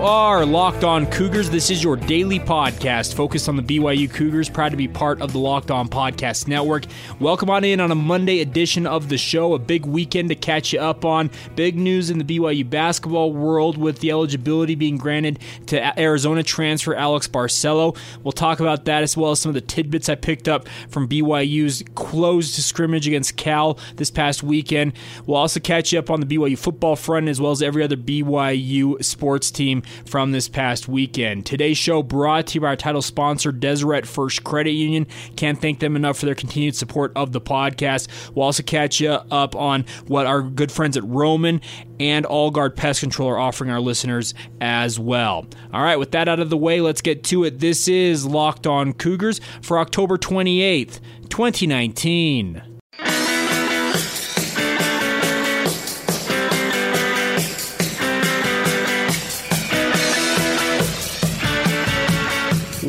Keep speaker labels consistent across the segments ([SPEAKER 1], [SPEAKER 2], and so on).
[SPEAKER 1] Are Locked On Cougars. This is your daily podcast focused on the BYU Cougars. Proud to be part of the Locked On Podcast Network. Welcome on in on a Monday edition of the show. A big weekend to catch you up on. Big news in the BYU basketball world with the eligibility being granted to Arizona transfer Alex Barcelo. We'll talk about that as well as some of the tidbits I picked up from BYU's closed scrimmage against Cal this past weekend. We'll also catch you up on the BYU football front as well as every other BYU sports team from this past weekend. Today's show brought to you by our title sponsor, Deseret First Credit Union. Can't thank them enough for their continued support of the podcast. We'll also catch you up on what our good friends at Roman and All Guard Pest Control are offering our listeners as well. All right, with that out of the way, let's get to it. This is Locked On Cougars for October 28th, 2019.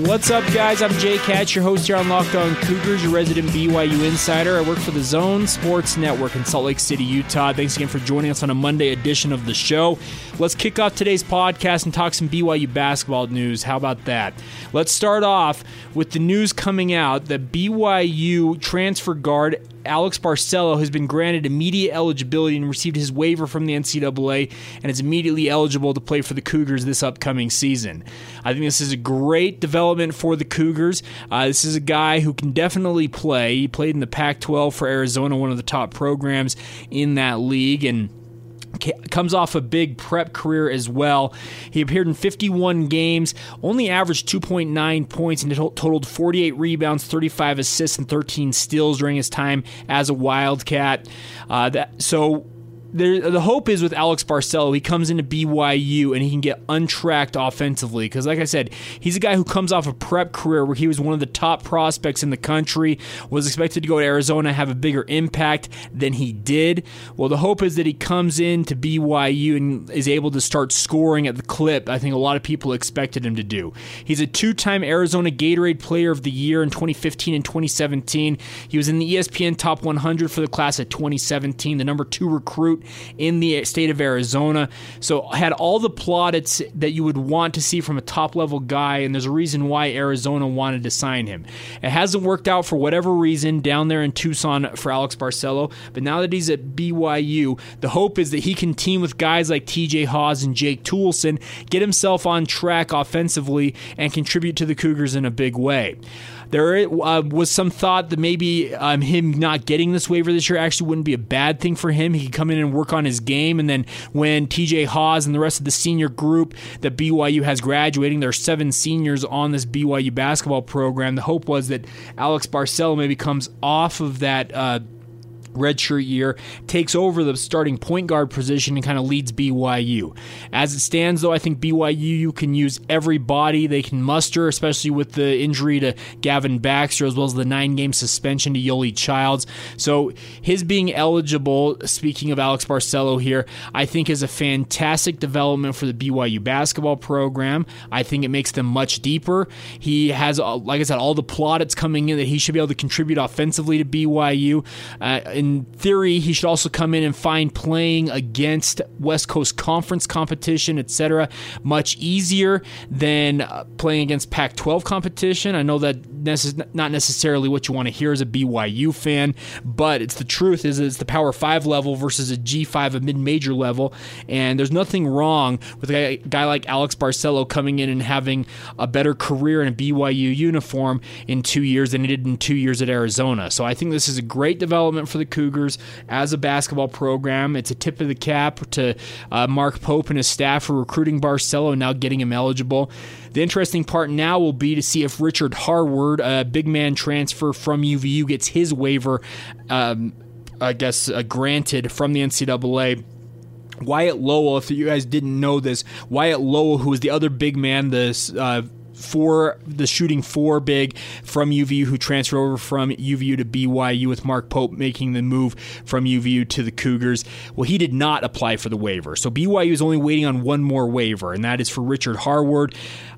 [SPEAKER 1] What's up, guys? I'm Jake Hatch, your host here on Locked On Cougars, your resident BYU insider. I work for the Zone Sports Network in Salt Lake City, Utah. Thanks again for joining us on a Monday edition of the show. Let's kick off today's podcast and talk some BYU basketball news. How about that? Let's start off with the news coming out that BYU transfer guard Alex Barcelo has been granted immediate eligibility and received his waiver from the NCAA and is immediately eligible to play for the Cougars this upcoming season. I think this is a great development for the Cougars. Uh, this is a guy who can definitely play. He played in the Pac 12 for Arizona, one of the top programs in that league, and comes off a big prep career as well. He appeared in 51 games, only averaged 2.9 points, and totaled 48 rebounds, 35 assists, and 13 steals during his time as a Wildcat. Uh, that, so there, the hope is with Alex Barcelo, he comes into BYU and he can get untracked offensively. Because, like I said, he's a guy who comes off a prep career where he was one of the top prospects in the country, was expected to go to Arizona, have a bigger impact than he did. Well, the hope is that he comes in into BYU and is able to start scoring at the clip I think a lot of people expected him to do. He's a two time Arizona Gatorade Player of the Year in 2015 and 2017. He was in the ESPN Top 100 for the class of 2017, the number two recruit in the state of Arizona. So had all the plaudits that you would want to see from a top level guy, and there's a reason why Arizona wanted to sign him. It hasn't worked out for whatever reason down there in Tucson for Alex Barcelo, but now that he's at BYU, the hope is that he can team with guys like TJ Haws and Jake Toolson, get himself on track offensively, and contribute to the Cougars in a big way. There uh, was some thought that maybe um, him not getting this waiver this year actually wouldn't be a bad thing for him. He could come in and work on his game, and then when TJ Haws and the rest of the senior group that BYU has graduating, there are seven seniors on this BYU basketball program. The hope was that Alex Barcelo maybe comes off of that. Uh, redshirt year, takes over the starting point guard position and kind of leads BYU. As it stands, though, I think BYU you can use every body they can muster, especially with the injury to Gavin Baxter as well as the nine game suspension to Yoeli Childs. So his being eligible, speaking of Alex Barcelo here, I think is a fantastic development for the BYU basketball program. I think it makes them much deeper. He has, uh, like I said, all the plaudits coming in that he should be able to contribute offensively to BYU. Uh, in theory, he should also come in and find playing against West Coast Conference competition, etc., much easier than uh, playing against Pac 12 competition. I know that not necessarily what you want to hear as a BYU fan, but it's the truth is it's the Power 5 level versus a G5, a mid major level. And there's nothing wrong with a guy like Alex Barcelo coming in and having a better career in a BYU uniform in two years than he did in two years at Arizona. So I think this is a great development for the Cougars as a basketball program. It's a tip of the cap to uh, Mark Pope and his staff for recruiting Barcelo and now getting him eligible. The interesting part now will be to see if Richard A big man transfer from UVU, gets his waiver, um, I guess, uh, granted from the NCAA. Wyatt Lowell, if you guys didn't know this, Wyatt Lowell, who was the other big man, the uh, for the shooting four big from UVU who transferred over from UVU to BYU with Mark Pope making the move from UVU to the Cougars. Well, he did not apply for the waiver. So BYU is only waiting on one more waiver, and that is for Richard Harward.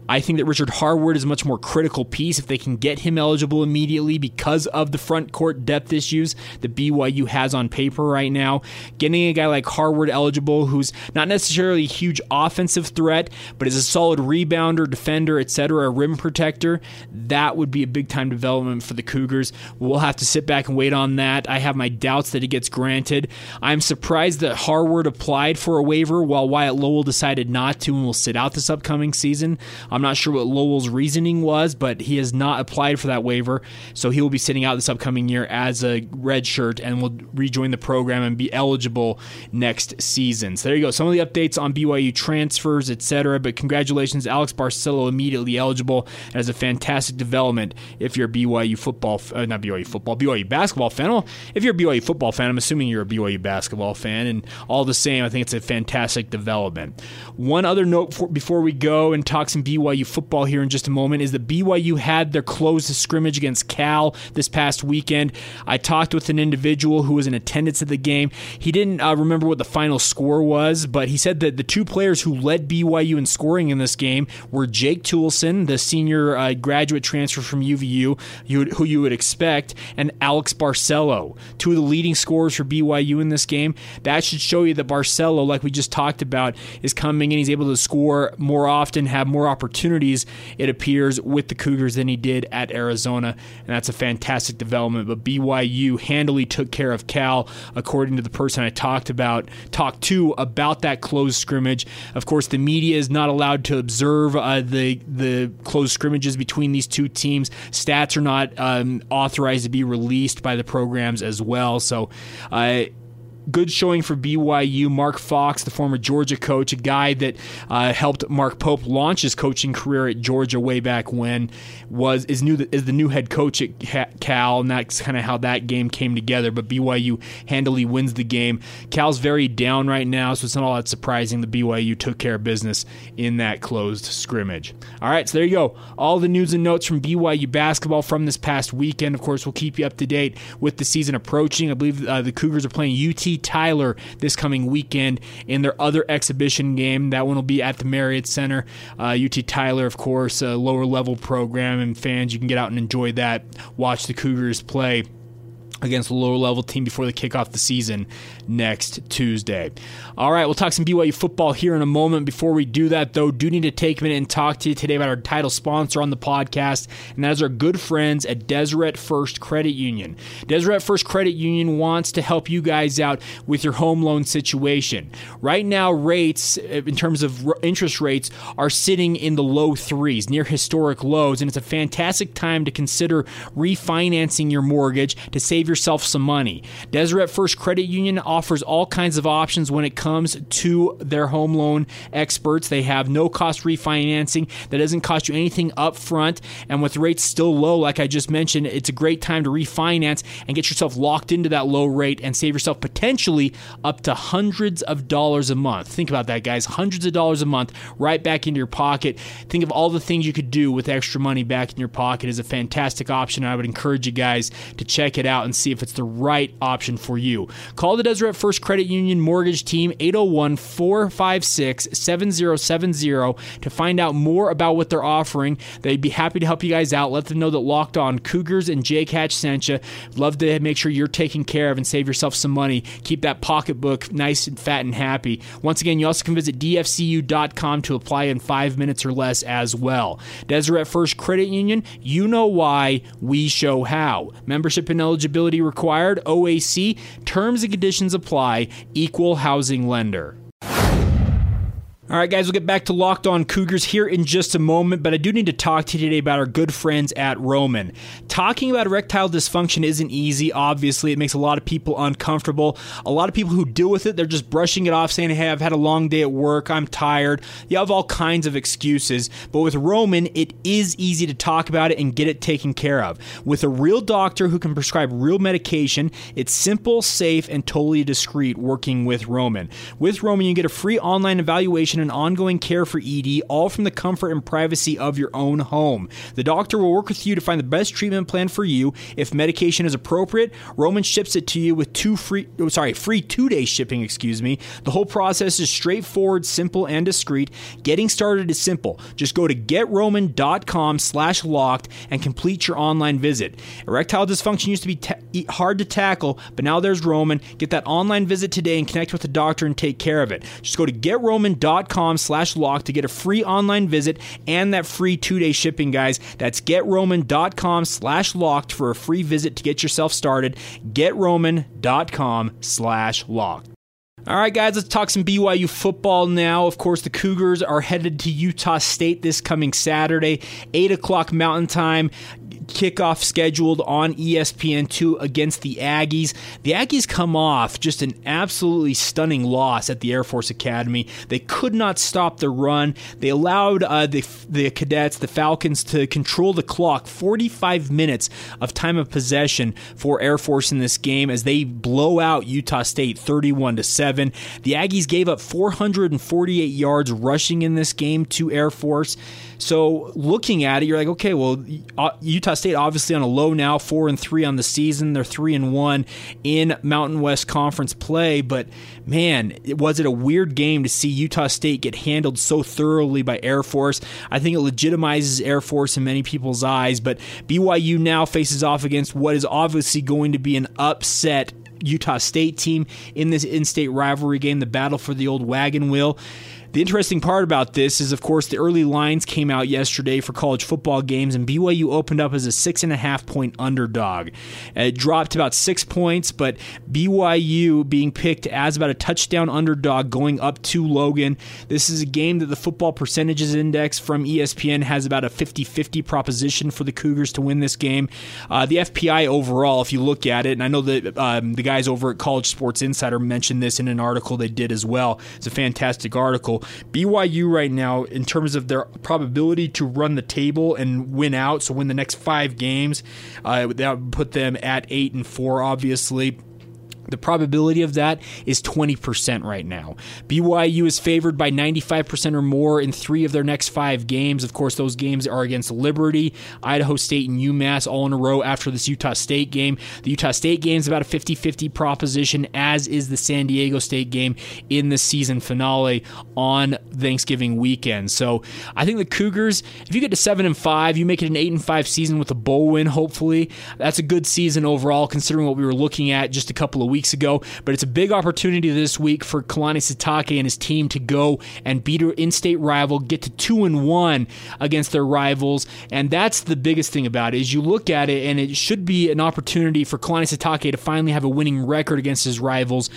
[SPEAKER 1] I think that Richard Harward is a much more critical piece if they can get him eligible immediately because of the front court depth issues that BYU has on paper right now. Getting a guy like Harward eligible who's not necessarily a huge offensive threat, but is a solid rebounder, defender, etc., a rim protector, that would be a big time development for the Cougars. We'll have to sit back and wait on that. I have my doubts that it gets granted. I'm surprised that Harward applied for a waiver while Wyatt Lowell decided not to and will sit out this upcoming season. I'm not sure what Lowell's reasoning was, but he has not applied for that waiver, so he will be sitting out this upcoming year as a red shirt and will rejoin the program and be eligible next season. So there you go. Some of the updates on BYU transfers, etc. But congratulations, Alex Barcelo immediately eligible as a fantastic development if you're a BYU football, uh, not BYU football, BYU basketball fan. Well, if you're a BYU football fan, I'm assuming you're a BYU basketball fan, and all the same, I think it's a fantastic development. One other note for, before we go and talk some BYU BYU football here in just a moment is that BYU had their closed scrimmage against Cal this past weekend. I talked with an individual who was in attendance at the game. He didn't uh, remember what the final score was, but he said that the two players who led BYU in scoring in this game were Jake Toolson, the senior uh, graduate transfer from UVU, who you would expect, and Alex Barcelo, two of the leading scorers for BYU in this game. That should show you that Barcelo, like we just talked about, is coming and He's able to score more often, have more opportunities opportunities, it appears, with the Cougars than he did at Arizona. And that's a fantastic development. But BYU handily took care of Cal, according to the person I talked about, talked to about that closed scrimmage. Of course, the media is not allowed to observe uh, the the closed scrimmages between these two teams. Stats are not um, authorized to be released by the programs as well. So. Uh, good showing for BYU. Mark Fox, the former Georgia coach, a guy that uh, helped Mark Pope launch his coaching career at Georgia way back when, was is new is the new head coach at Cal, and that's kind of how that game came together. But BYU handily wins the game. Cal's very down right now, so it's not all that surprising that BYU took care of business in that closed scrimmage. All right, so there you go. All the news and notes from BYU basketball from this past weekend. Of course, we'll keep you up to date with the season approaching. I believe uh, the Cougars are playing UT Tyler this coming weekend in their other exhibition game. That one will be at the Marriott Center. Uh, UT Tyler, of course, a lower level program, and fans, you can get out and enjoy that. Watch the Cougars play against a lower level team before they kick off the season next Tuesday. All right, we'll talk some BYU football here in a moment. Before we do that, though, do need to take a minute and talk to you today about our title sponsor on the podcast, and that is our good friends at Deseret First Credit Union. Deseret First Credit Union wants to help you guys out with your home loan situation. Right now, rates uh, in terms of interest rates are sitting in the low threes, near historic lows, and it's a fantastic time to consider refinancing your mortgage to save yourself some money. Deseret First Credit Union offers all kinds of options when it comes to their home loan experts. They have no cost refinancing that doesn't cost you anything up front. And with rates still low, like I just mentioned, it's a great time to refinance and get yourself locked into that low rate and save yourself potentially up to hundreds of dollars a month. Think about that, guys. Hundreds of dollars a month right back into your pocket. Think of all the things you could do with extra money back in your pocket is a fantastic option. I would encourage you guys to check it out and see if it's the right option for you. Call the Deseret First Credit Union Mortgage Team 801 456 7070 to find out more about what they're offering. They'd be happy to help you guys out. Let them know that Locked On Cougars and Jake Hatch sent you. Love to make sure you're taken care of and save yourself some money. Keep that pocketbook nice and fat and happy. Once again, you also can visit dfcu.com to apply in five minutes or less as well. Deseret First Credit Union, you know why, we show how. Membership and eligibility required, OAC, terms and conditions apply, equal housing lender. All right, guys, we'll get back to Locked On Cougars here in just a moment, but I do need to talk to you today about our good friends at Roman. Talking about erectile dysfunction isn't easy, obviously. It makes a lot of people uncomfortable. A lot of people who deal with it, they're just brushing it off, saying, hey, I've had a long day at work, I'm tired. You have all kinds of excuses, but with Roman, it is easy to talk about it and get it taken care of. With a real doctor who can prescribe real medication, it's simple, safe, and totally discreet working with Roman. With Roman, you get a free online evaluation and ongoing care for ED, all from the comfort and privacy of your own home. The doctor will work with you to find the best treatment plan for you. If medication is appropriate, Roman ships it to you with two free, oh, sorry, free two day shipping. Excuse me. The whole process is straightforward, simple, and discreet. Getting started is simple. Just go to getroman.com slash locked and complete your online visit. Erectile dysfunction used to be hard to tackle, but now there's Roman. Get that online visit today and connect with a doctor and take care of it. Just go to getroman.com/locked to get a free online visit and that free two day shipping, guys. That's getroman.com slash locked for a free visit to get yourself started. Getroman.com slash locked. All right, guys, let's talk some BYU football now. Of course, the Cougars are headed to Utah State this coming Saturday, 8 o'clock Mountain Time kickoff scheduled on ESPN2 against the Aggies. The Aggies come off just an absolutely stunning loss at the Air Force Academy. They could not stop the run. They allowed uh, the, the cadets, the Falcons, to control the clock 45 minutes of time of possession for Air Force in this game as they blow out Utah State 31 to 7. The Aggies gave up 448 yards rushing in this game to Air Force. So looking at it, you're like, okay, well, uh, Utah State obviously on a low now, four and three on the season. They're three and one in Mountain West Conference play. But man, was it a weird game to see Utah State get handled so thoroughly by Air Force? I think it legitimizes Air Force in many people's eyes. But BYU now faces off against what is obviously going to be an upset Utah State team in this in state rivalry game, the battle for the old wagon wheel. The interesting part about this is, of course, the early lines came out yesterday for college football games, and BYU opened up as a six and a half point underdog. It dropped about six points, but BYU being picked as about a touchdown underdog going up to Logan. This is a game that the football percentages index from ESPN has about a 50 50 proposition for the Cougars to win this game. Uh, the FPI overall, if you look at it, and I know that um, the guys over at College Sports Insider mentioned this in an article they did as well. It's a fantastic article. BYU right now, in terms of their probability to run the table and win out, so win the next five games, uh, that would put them at eight and four, obviously. The probability of that is 20% right now. BYU is favored by 95% or more in three of their next five games. Of course, those games are against Liberty, Idaho State, and UMass all in a row after this Utah State game. The Utah State game is about a 50 50 proposition, as is the San Diego State game in the season finale on Thanksgiving weekend. So I think the Cougars, if you get to 7 and 5, you make it an 8 and 5 season with a bowl win, hopefully. That's a good season overall, considering what we were looking at just a couple of weeks ago. But it's a big opportunity this week for Kalani Sitake and his team to go and beat an in-state rival, get to two and one against their rivals, and that's the biggest thing about it. Is you look at it, and it should be an opportunity for Kalani Sitake to finally have a winning record against his rivals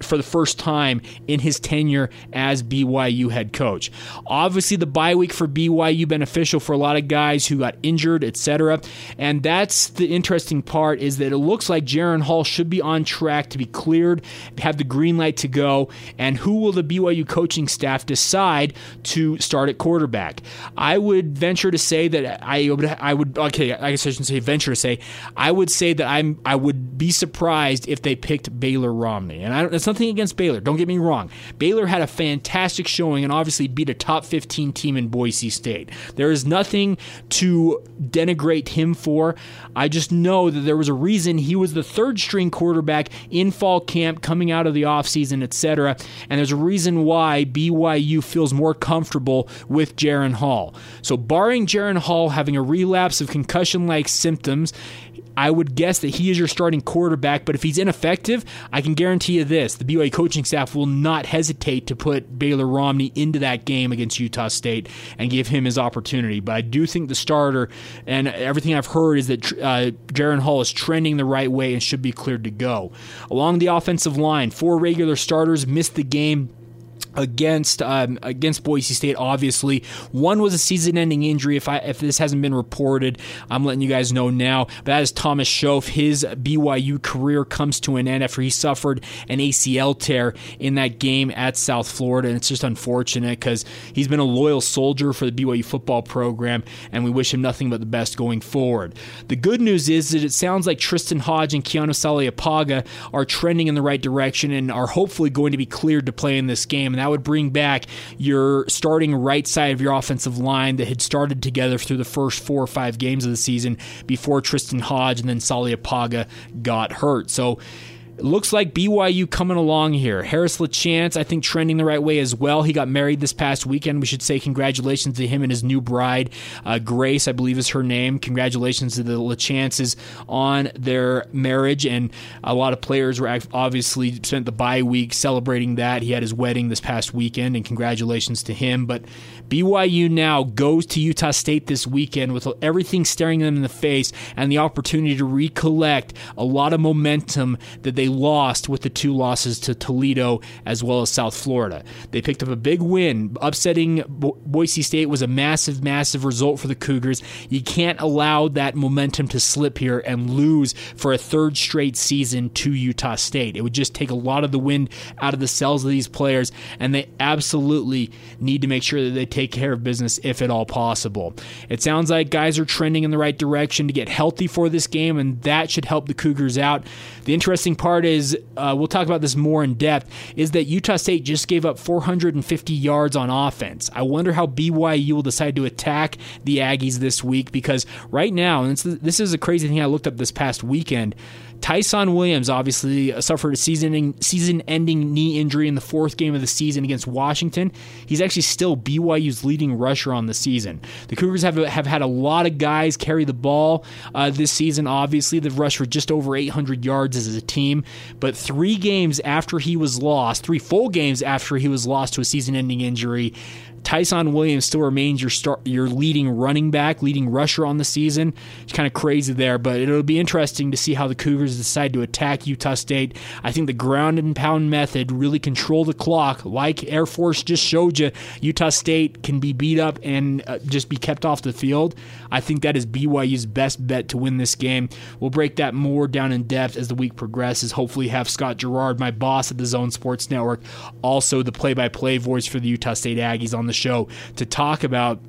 [SPEAKER 1] for the first time in his tenure as BYU head coach. Obviously, the bye week for BYU beneficial for a lot of guys who got injured, etc. And that's the interesting part is that it looks like Jaren Hall should be on track to be cleared, have the green light to go, and who will the BYU coaching staff decide to start at quarterback? I would venture to say that I would, I would, okay, I guess I shouldn't say venture to say, I would say that I'm, I would be surprised if they picked Baylor Romney, and I don't, that's nothing against Baylor. Don't get me wrong. Baylor had a fantastic showing and obviously beat a top 15 team in Boise State. There is nothing to denigrate him for. I just know that there was a reason he was the third string quarterback in fall camp, coming out of the offseason, etc. And there's a reason why BYU feels more comfortable with Jaren Hall. So, barring Jaren Hall having a relapse of concussion like symptoms, I would guess that he is your starting quarterback, but if he's ineffective, I can guarantee you this the BYU coaching staff will not hesitate to put Baylor Romney into that game against Utah State and give him his opportunity. But I do think the starter, and everything I've heard is that uh, Jaren Hall is trending the right way and should be cleared to go. Along the offensive line, four regular starters missed the game against um, against Boise State. Obviously, one was a season-ending injury. If I if this hasn't been reported, I'm letting you guys know now. But that is Thomas Shoaf. His BYU career comes to an end after he suffered an ACL tear in that game at South Florida, and it's just unfortunate because he's been a loyal soldier for the BYU football program, and we wish him nothing but the best going forward. The good news is that it sounds like Tristan Hodge and Keanu Saleapaga are trending in the right direction and are hopefully going to be cleared to play in this game. That would bring back your starting right side of your offensive line that had started together through the first four or five games of the season before Tristan Hodge and then Saleapaga got hurt. So looks like BYU coming along here. Harris LaChance, I think, trending the right way as well. He got married this past weekend. We should say congratulations to him and his new bride, uh, Grace, I believe is her name. Congratulations to the LaChances on their marriage. And a lot of players were obviously spent the bye week celebrating that. He had his wedding this past weekend, and congratulations to him. But BYU now goes to Utah State this weekend with everything staring them in the face and the opportunity to recollect a lot of momentum that they lost with the two losses to Toledo as well as South Florida. They picked up a big win. Upsetting Bo- Boise State was a massive, massive result for the Cougars. You can't allow that momentum to slip here and lose for a third straight season to Utah State. It would just take a lot of the wind out of the sails of these players, and they absolutely need to make sure that they take take care of business if at all possible. It sounds like guys are trending in the right direction to get healthy for this game, and that should help the Cougars out. The interesting part is, uh, we'll talk about this more in depth, is that Utah State just gave up 450 yards on offense. I wonder how BYU will decide to attack the Aggies this week because right now, and this is a crazy thing I looked up this past weekend. Tyson Williams obviously suffered a season season ending knee injury in the fourth game of the season against Washington. He's actually still BYU's leading rusher on the season. The Cougars have have had a lot of guys carry the ball uh, this season. Obviously, they've rushed for just over 800 yards as a team. But three games after he was lost, three full games after he was lost to a season ending injury, Tyson Williams still remains your start, your leading running back, leading rusher on the season. It's kind of crazy there, but it'll be interesting to see how the Cougars decide to attack Utah State. I think the ground and pound method really control the clock, like Air Force just showed you. Utah State can be beat up and uh, just be kept off the field. I think that is BYU's best bet to win this game. We'll break that more down in depth as the week progresses. Hopefully, have Scott Garrard, my boss at the Zone Sports Network, also the play-by-play voice for the Utah State Aggies on the show to talk about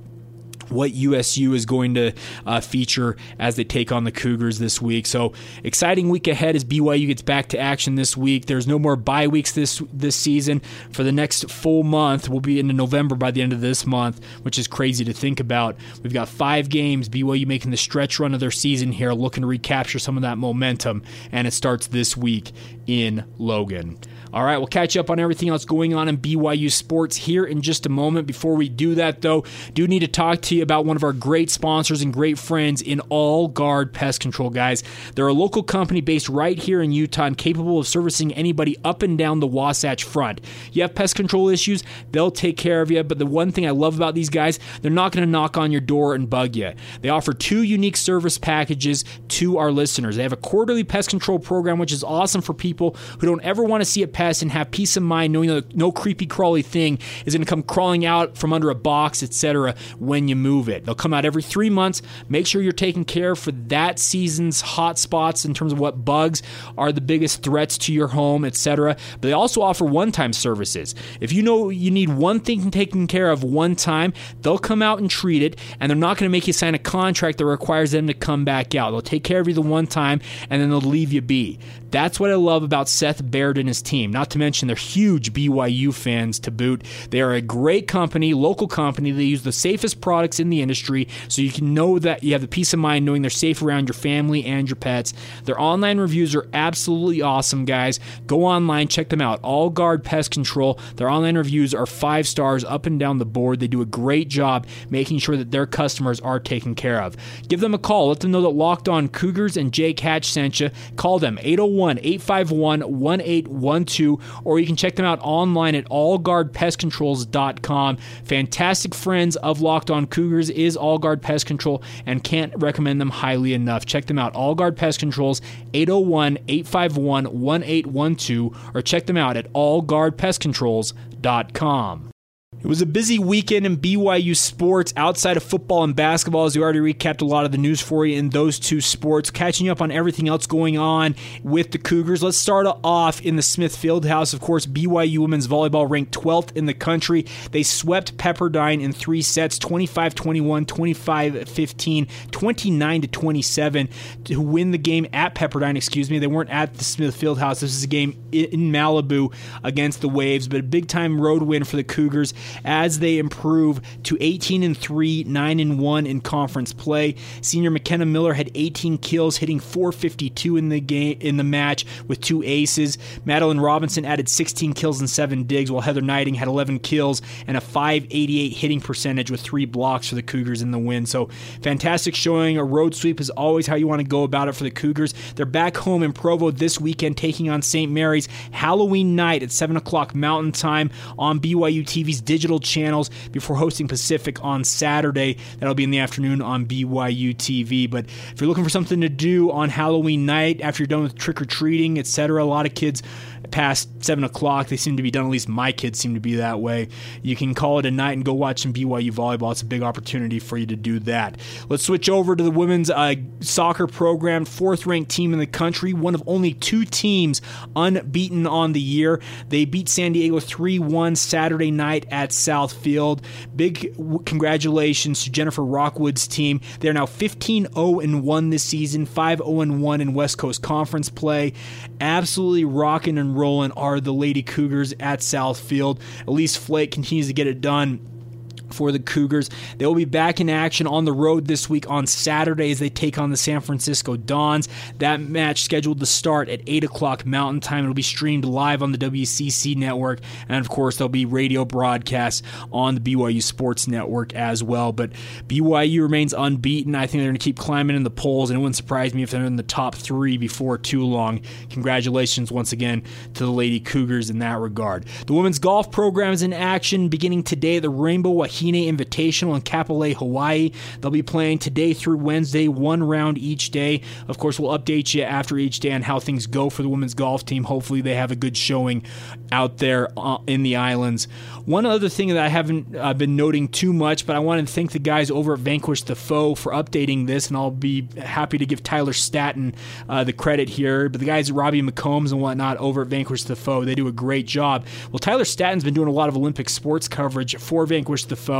[SPEAKER 1] what USU is going to uh, feature as they take on the Cougars this week. So exciting week ahead as BYU gets back to action this week. There's no more bye weeks this this season for the next full month. We'll be into November by the end of this month, which is crazy to think about. We've got five games. BYU making the stretch run of their season here, looking to recapture some of that momentum, and it starts this week in Logan. All right, we'll catch up on everything else going on in BYU sports here in just a moment. Before we do that, though, do need to talk to you about one of our great sponsors and great friends in All Guard Pest Control, guys. They're a local company based right here in Utah and capable of servicing anybody up and down the Wasatch Front. You have pest control issues, they'll take care of you. But the one thing I love about these guys, they're not going to knock on your door and bug you. They offer two unique service packages to our listeners. They have a quarterly pest control program, which is awesome for people who don't ever want to see a pest and have peace of mind knowing that no creepy crawly thing is going to come crawling out from under a box, etc. when you move it. They'll come out every three months. Make sure you're taking care for that season's hot spots in terms of what bugs are the biggest threats to your home, etc. But they also offer one-time services. If you know you need one thing taken care of one time, they'll come out and treat it, and they're not going to make you sign a contract that requires them to come back out. They'll take care of you the one time, and then they'll leave you be. That's what I love about Seth Baird and his team. Not to mention they're huge BYU fans to boot. They are a great company, local company. They use the safest products in the industry, so you can know that you have the peace of mind knowing they're safe around your family and your pets. Their online reviews are absolutely awesome, guys. Go online, check them out. All Guard Pest Control. Their online reviews are five stars up and down the board. They do a great job making sure that their customers are taken care of. Give them a call. Let them know that Locked On Cougars and Jake Hatch sent you. Call them 801 851 1812, or you can check them out online at allguardpestcontrols.com. Fantastic friends of Locked On Cougars is All Guard Pest Control, and can't recommend them highly enough. Check them out, All Guard Pest Controls, 801 851 1812, or check them out at allguardpestcontrols.com. It was a busy weekend in BYU sports outside of football and basketball, as we already recapped a lot of the news for you in those two sports. Catching up on everything else going on with the Cougars. Let's start off in the Smith Fieldhouse. Of course, BYU women's volleyball ranked 12th in the country. They swept Pepperdine in three sets 25 21, 25 15, 29 27 to win the game at Pepperdine, excuse me. They weren't at the Smith Fieldhouse. This is a game in Malibu against the Waves, but a big time road win for the Cougars as they improve to 18 and 3, 9 and 1 in conference play. Senior McKenna Miller had 18 kills, hitting 452 in the game in the match with two aces. Madeline Robinson added 16 kills and 7 digs, while Heather Gneiting had 11 kills and a 588 hitting percentage with 3 blocks for the Cougars in the win. So, fantastic showing. A road sweep is always how you want to go about it for the Cougars. They're back home in Provo this weekend taking on St. Mary's Halloween night at 7 o'clock Mountain Time on BYU TV's digital digital channels before hosting Pacific on Saturday. That'll be in the afternoon on BYU TV. But if you're looking for something to do on Halloween night after you're done with trick or treating, etc., a lot of kids past seven o'clock. They seem to be done. At least my kids seem to be that way. You can call it a night and go watch some BYU volleyball. It's a big opportunity for you to do that. Let's switch over to the women's uh, soccer program. Fourth ranked team in the country. One of only two teams unbeaten on the year. They beat San Diego 3 1 Saturday night at Southfield. Big congratulations to Jennifer Rockwood's team. They're now 15 0 1 this season, 5 0 1 in West Coast Conference play. Absolutely rocking and rolling are the Lady Cougars at Southfield. Elise Flake continues to get it done for the Cougars. They will be back in action on the road this week on Saturday as they take on the San Francisco Dons. That match scheduled to start at 8 o'clock Mountain Time. It'll be streamed live on the WCC network, and of course, there'll be radio broadcasts on the BYU Sports Network as well. But BYU remains unbeaten. I think they're going to keep climbing in the polls, and it wouldn't surprise me if they're in the top three before too long. Congratulations once again to the Lady Cougars in that regard. The women's golf program is in action beginning today. at The Rainbow Hine Invitational in Kapolei, Hawaii. They'll be playing today through Wednesday, one round each day. Of course, we'll update you after each day on how things go for the women's golf team. Hopefully, they have a good showing out there uh, in the islands. One other thing that I haven't uh, been noting too much, but I want to thank the guys over at Vanquish the Foe for updating this, and I'll be happy to give Tyler Staton uh, the credit here. But the guys, Robbie McCombs and whatnot, over at Vanquish the Foe, they do a great job. Well, Tyler Staton's been doing a lot of Olympic sports coverage for Vanquish the Foe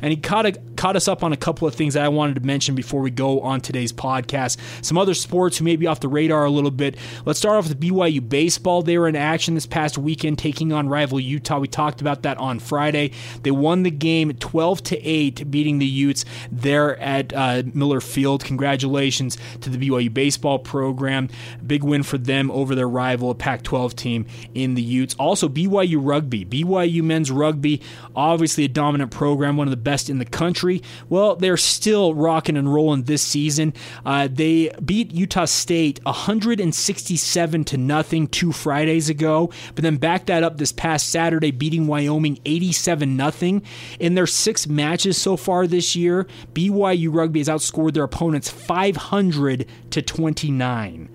[SPEAKER 1] And he caught, a, caught us up on a couple of things that I wanted to mention before we go on today's podcast. Some other sports who may be off the radar a little bit. Let's start off with BYU baseball. They were in action this past weekend, taking on rival Utah. We talked about that on Friday. They won the game 12 to 8, beating the Utes there at uh, Miller Field. Congratulations to the BYU baseball program. Big win for them over their rival, a Pac 12 team in the Utes. Also, BYU rugby. BYU men's rugby, obviously a dominant program program, one of the best in the country. Well, they're still rocking and rolling this season. Uh, they beat Utah State 167 to nothing two Fridays ago, but then backed that up this past Saturday, beating Wyoming 87 nothing. In their six matches so far this year, BYU Rugby has outscored their opponents 500 to 29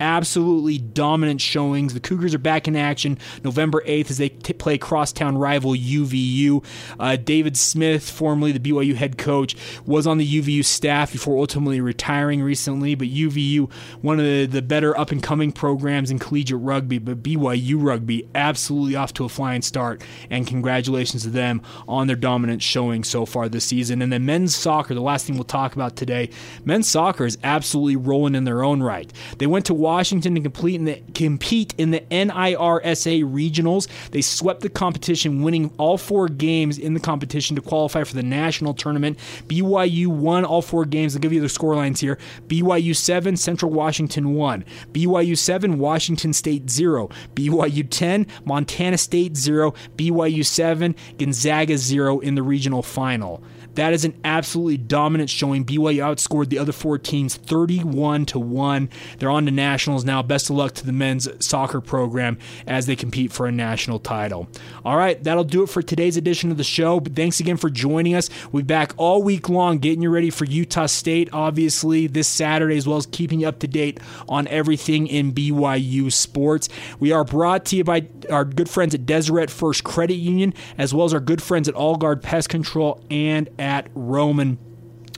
[SPEAKER 1] absolutely dominant showings. The Cougars are back in action November 8th as they t- play crosstown rival UVU. Uh, David Smith, formerly the BYU head coach, was on the UVU staff before ultimately retiring recently. But UVU, one of the, the better up and coming programs in collegiate rugby, but BYU rugby absolutely off to a flying start. And congratulations to them on their dominant showing so far this season. And then men's soccer, the last thing we'll talk about today. Men's soccer is absolutely rolling in their own right. They went to Washington to complete in the, compete in the NIRSA regionals. They swept the competition, winning all four games in the competition to qualify for the national tournament. BYU won all four games. I'll give you the score lines here. BYU 7, Central Washington 1. BYU 7, Washington State 0. BYU 10, Montana State 0. BYU 7, Gonzaga 0 in the regional final. That is an absolutely dominant showing. BYU outscored the other four teams 31 to 1. They're on to nationals now. Best of luck to the men's soccer program as they compete for a national title. All right, that'll do it for today's edition of the show. But thanks again for joining us. We'll be back all week long getting you ready for Utah State, obviously, this Saturday, as well as keeping you up to date on everything in BYU sports. We are brought to you by our good friends at Deseret First Credit Union, as well as our good friends at Allguard Pest Control and at Roman.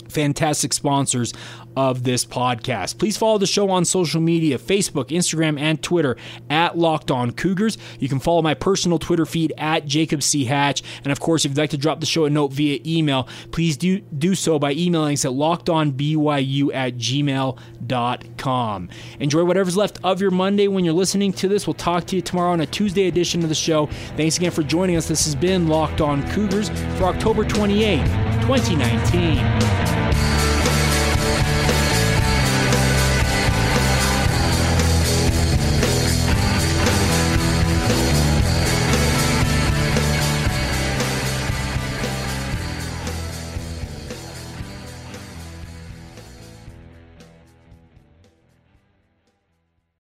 [SPEAKER 1] Fantastic sponsors of this podcast. Please follow the show on social media Facebook, Instagram, and Twitter at Locked On Cougars. You can follow my personal Twitter feed at Jacob C. Hatch. And of course, if you'd like to drop the show a note via email, please do, do so by emailing us at lockedonbyu at gmail.com. Enjoy whatever's left of your Monday when you're listening to this. We'll talk to you tomorrow on a Tuesday edition of the show. Thanks again for joining us. This has been Locked On Cougars for October 28, 2019.